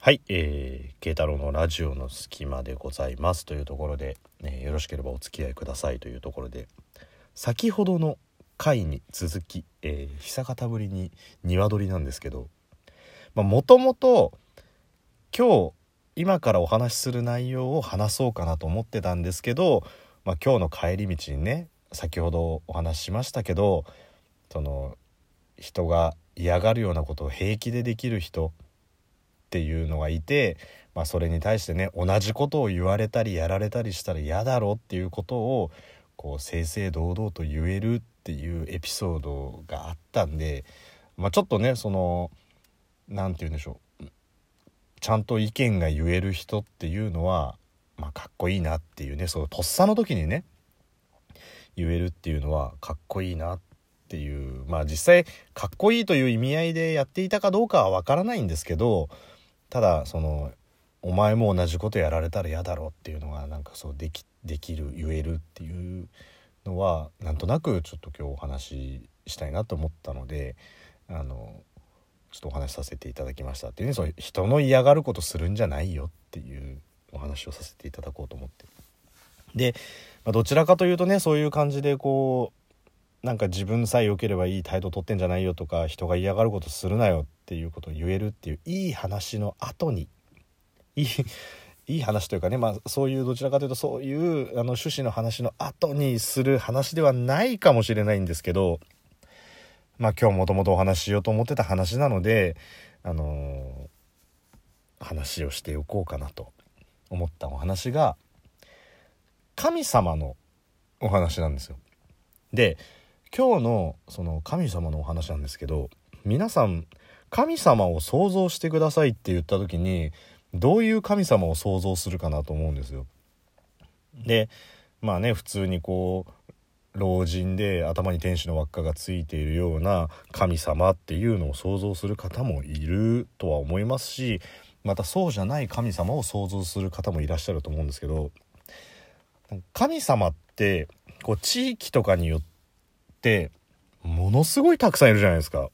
はい、えー、慶太郎のラジオの隙間でございますというところで、えーよろしければお付き合いくださいというところで先ほどの回に続き、えー久方ぶりに鶏なんですけどもともと今日今からお話しする内容を話そうかなと思ってたんですけど、まあ、今日の帰り道にね先ほどお話ししましたけどその人が嫌がるようなことを平気でできる人っていうのがいて、まあ、それに対してね同じことを言われたりやられたりしたら嫌だろっていうことをこう正々堂々と言えるっていうエピソードがあったんで、まあ、ちょっとねその何て言うんでしょうちゃんと意見が言える人っていうのは、まあ、かっこいいなっていうねそのとっさの時にね言えるっていうのはかっこいいなっていうまあ実際かっこいいという意味合いでやっていたかどうかはわからないんですけどただそのお前も同じことやられたら嫌だろうっていうのがなんかそうできできる言えるっていうのはなんとなくちょっと今日お話ししたいなと思ったのであのちょっとお話しさせていただきました。っていうねそう人の嫌がることするんじゃないよっていうお話をさせていただこうと思って。で、まあどちらかというとねそういう感じでこうなんか自分さえ良ければいい態度取ってんじゃないよとか人が嫌がることするなよっていうことを言えるっていういい話の後にいい いい話というかね、まあ、そういうどちらかというとそういうあの趣旨の話の後にする話ではないかもしれないんですけどまあ今日もともとお話ししようと思ってた話なのであのー話をしておこうかなと思ったお話が神様のお話なんですよ。で今日のその神様のお話なんですけど皆さん神様を想像してくださいって言った時にどういう神様を想像するかなと思うんですよ。でまあね普通にこう老人で頭に天使の輪っかがついているような神様っていうのを想像する方もいるとは思いますしまたそうじゃない神様を想像する方もいらっしゃると思うんですけど神様ってこう地域とかによってものすごいたくさんいるじゃないですか。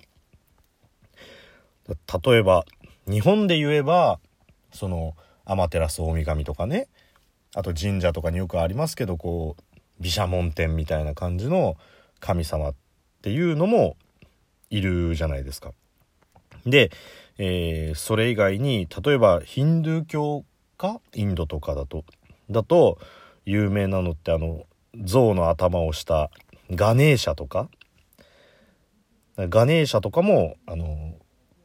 例えば日本で言えばその天照大神とかねあと神社とかによくありますけどこう毘沙門天みたいな感じの神様っていうのもいるじゃないですか。で、えーそれ以外に例えばヒンドゥー教か？インドとかだとだと有名なのってあの象の頭をしたガネーシャとか？ガネーシャとかもあの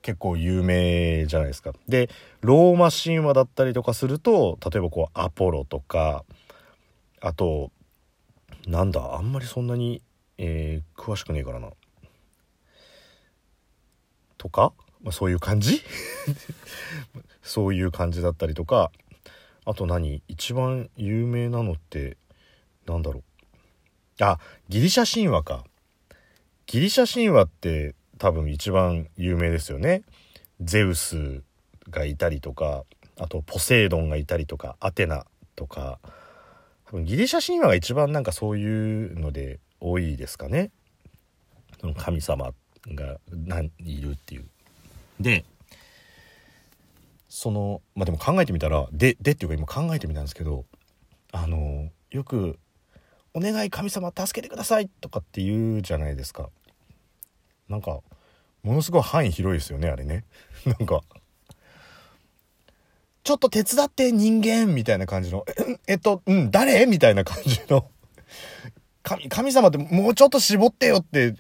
結構有名じゃないですか。でローマ神話だったりとかすると例えばこうアポロとかあとなんだあんまりそんなに、えー詳しくねえからな。とか、まあ、そういう感じ？そういう感じだったりとか。あと何？一番有名なのってなんだろう。あギリシャ神話か。ギリシャ神話って多分一番有名ですよね。ゼウスがいたりとかあとポセイドンがいたりとかアテナとか。多分ギリシャ神話が一番なんかそういうので多いですかね。その神様が何いるっていう。でそのまあでも考えてみたらででっていうか今考えてみたんですけどあのよく「お願い神様助けてください」とかって言うじゃないですかなんかものすごい範囲広いですよねあれね なんか「ちょっと手伝って人間」みたいな感じの「えっとうん誰?」みたいな感じの 神神様ってもうちょっと絞ってよって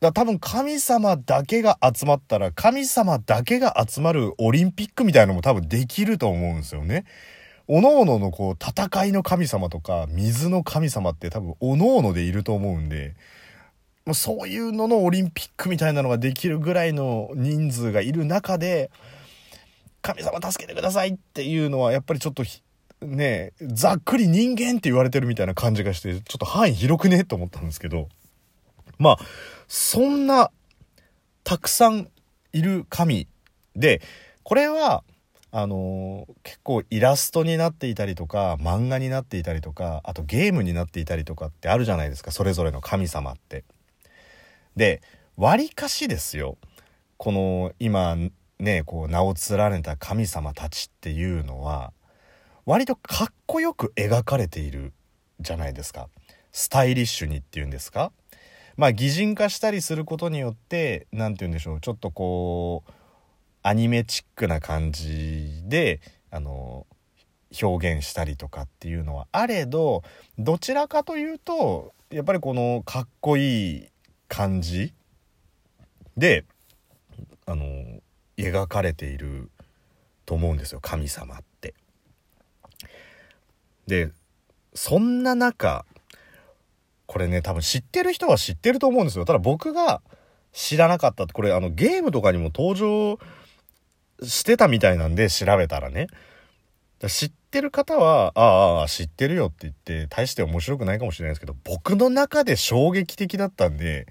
だ多分神様だけが集まったら神様だけが集まるオリンピックみたいのも多分できると思うんですよね。おのおののこう戦いの神様とか水の神様って多分おのおのでいると思うんでもうそういうののオリンピックみたいなのができるぐらいの人数がいる中で神様助けてくださいっていうのはやっぱりちょっとねざっくり人間って言われてるみたいな感じがしてちょっと範囲広くねと思ったんですけど。まあそんなたくさんいる神でこれはあのー結構イラストになっていたりとか漫画になっていたりとかあとゲームになっていたりとかってあるじゃないですかそれぞれの神様って。で割かしですよこの今ねこう名を連ねた神様たちっていうのは割とかっこよく描かれているじゃないですかスタイリッシュにっていうんですかまあ擬人化したりすることによって何て言うんでしょうちょっとこうアニメチックな感じであの表現したりとかっていうのはあれどどちらかというとやっぱりこのかっこいい感じであの描かれていると思うんですよ神様って。でそんな中これね多分知ってる人は知ってると思うんですよただ僕が知らなかったってこれあのゲームとかにも登場してたみたいなんで調べたらね。知ってる方は、ああ、知ってるよって言って、大して面白くないかもしれないですけど、僕の中で衝撃的だったんで、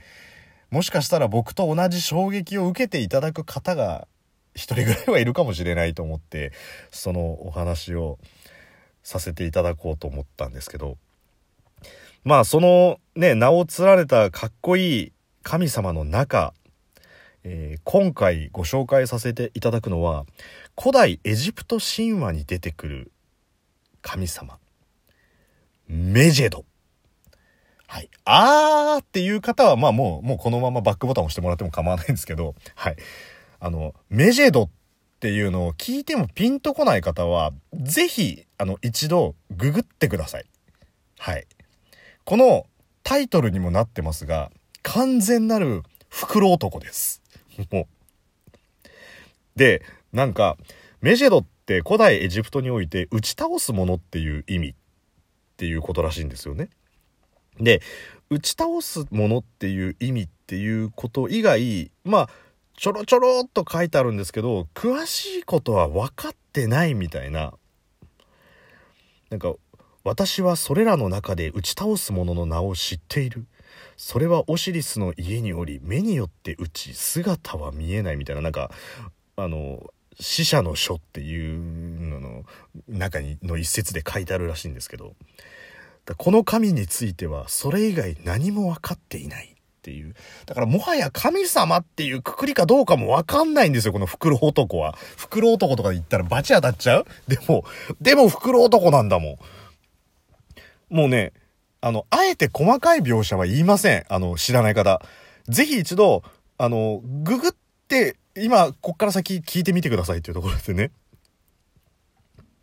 もしかしたら僕と同じ衝撃を受けていただく方が一人ぐらいはいるかもしれないと思って、そのお話をさせていただこうと思ったんですけど、まあそのね、名を連ねたかっこいい神様の中、えー、今回ご紹介させていただくのは古代エジプト神話に出てくる神様メジェドはい。あーっていう方は、まあもう、もうこのままバックボタン押してもらっても構わないんですけど、はい。あの、メジェドっていうのを聞いてもピンとこない方は、ぜひ、あの、一度ググってください。はい。このタイトルにもなってますが、完全なる袋男です。もう。で、なんか、メジェドって古代エジプトにおいて打ち倒すものっていう意味っていうことらしいんですよね。で、打ち倒すものっていう意味っていうこと以外、まあ、ちょろちょろっと書いてあるんですけど、詳しいことは分かってないみたいな。なんか、私はそれらの中で打ち倒す者の名を知っている。それはオシリスの家におり目によって打ち姿は見えないみたいななんかあの死者の書っていうのの中にの一節で書いてあるらしいんですけどこの神についてはそれ以外何も分かっていないっていう。だからもはや神様っていうくくりかどうかも分かんないんですよこの袋男は。袋男とか言ったらバチ当たっちゃう？でもでも袋男なんだもん。もうねあの、あえて細かい描写は言いません。あの、知らない方。ぜひ一度、あの、ググって、今、こっから先聞いてみてくださいっていうところですね。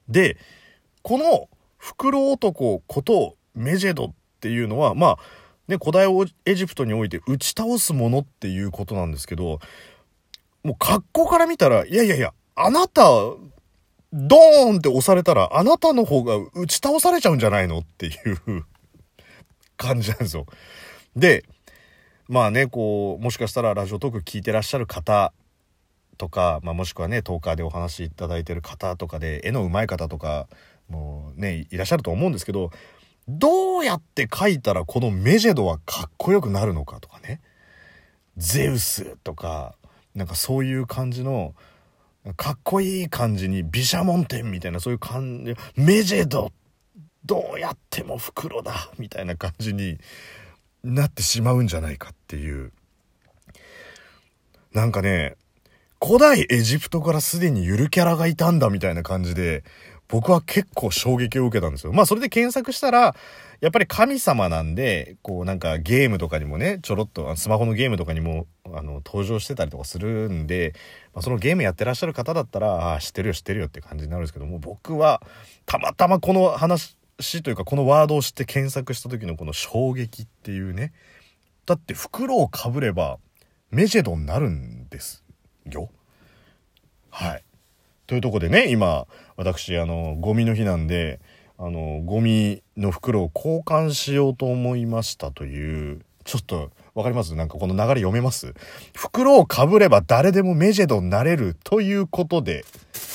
で、この、袋男ことメジェドっていうのは、まあ、ね、古代エジプトにおいて打ち倒すものっていうことなんですけど、もう格好から見たら、いやいやいや、あなた、ドーンって押されたら、あなたの方が打ち倒されちゃうんじゃないのっていう感じなんですよ。で、まあね、こう、もしかしたらラジオトーク聞いてらっしゃる方とか、まあ、もしくはね、トーカーでお話しいただいてる方とかで、絵の上手い方とか、もうね、いらっしゃると思うんですけど、どうやって描いたらこのメジェドはかっこよくなるのかとかね。ゼウスとか、なんかそういう感じの、かっこいい感じに、毘沙門天みたいなそういう感じ、メジェドっどうやっても袋だみたいな感じになってしまうんじゃないかっていうなんかね古代エジプトからすでにゆるキャラがいたんだみたいな感じで僕は結構衝撃を受けたんですよ。まあそれで検索したら、やっぱり神様なんで、こうなんかゲームとかにもね、ちょろっと、スマホのゲームとかにも、あの、登場してたりとかするんで、まあ、そのゲームやってらっしゃる方だったら、ああ、知ってるよ知ってるよって感じになるんですけども、僕は、たまたまこの話詩というかこのワードを知って検索した時のこの衝撃っていうね。だって袋をかぶればメジェドになるんですよ。はい。というとこでね今私あのゴミの日なんであのゴミの袋を交換しようと思いましたというちょっとわかります？なんかこの流れ読めます？袋をかぶれば誰でもメジェドになれるということで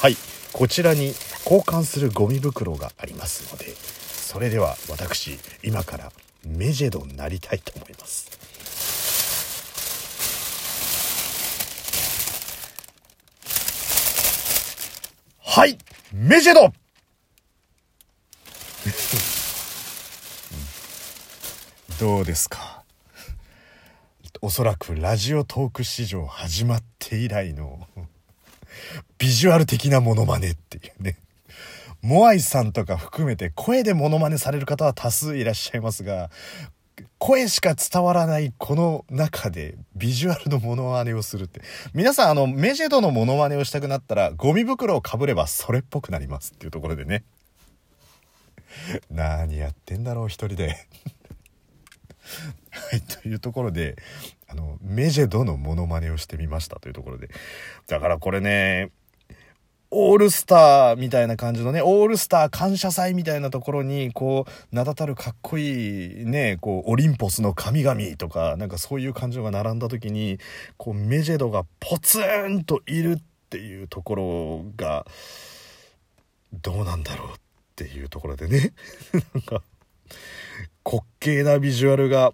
はい。こちらに交換するゴミ袋がありますのでそれでは私今からメジェドになりたいと思います。はいメジェド! どうですか?おそらくラジオトーク史上始まって以来のビジュアル的なモノマネっていうね。モアイさんとか含めて声でモノマネされる方は多数いらっしゃいますが、声しか伝わらないこの中でビジュアルのモノマネをするって。皆さんあのメジェドのモノマネをしたくなったらゴミ袋をかぶればそれっぽくなりますっていうところでね。何やってんだろう一人で はい、というところで、あの、メジェドのモノマネをしてみましたというところで。だからこれね、オールスターみたいな感じのね、オールスター感謝祭みたいなところに、こう、名だたるかっこいいね、こう、オリンポスの神々とか、なんかそういう感情が並んだ時に、こう、メジェドがポツンといるっていうところが、どうなんだろうっていうところでね、なんか、滑稽なビジュアルが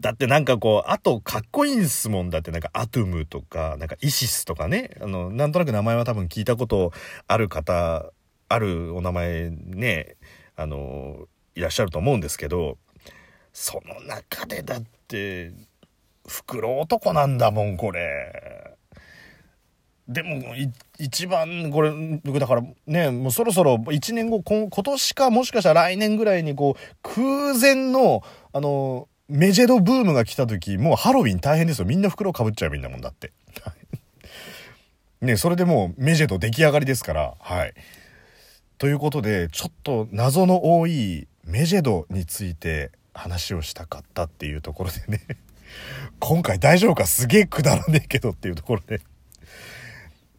だってなんかこう、あとかっこいいんすもんだってなんかアトムとか、なんかイシスとかね、あの、なんとなく名前は多分聞いたことある方、あるお名前ね、あの、いらっしゃると思うんですけど、その中でだって、袋男なんだもん、これ。でも、一番、これ、僕だからね、もうそろそろ1年後、今年かもしかしたら来年ぐらいにこう、空前の、あの、メジェドブームが来た時、もうハロウィン大変ですよ。みんな袋かぶっちゃうみんなもんだって。ね、それでもうメジェド出来上がりですから、はい。ということで、ちょっと謎の多いメジェドについて話をしたかったっていうところでね 今回大丈夫か？すげえくだらねえけどっていうところで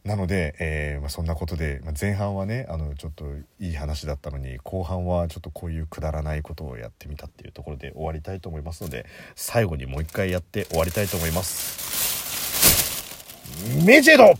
なので、えーまあ、そんなことで、まあ、前半はねあのちょっといい話だったのに後半はちょっとこういうくだらないことをやってみたっていうところで終わりたいと思いますので最後にもう一回やって終わりたいと思います。メジェド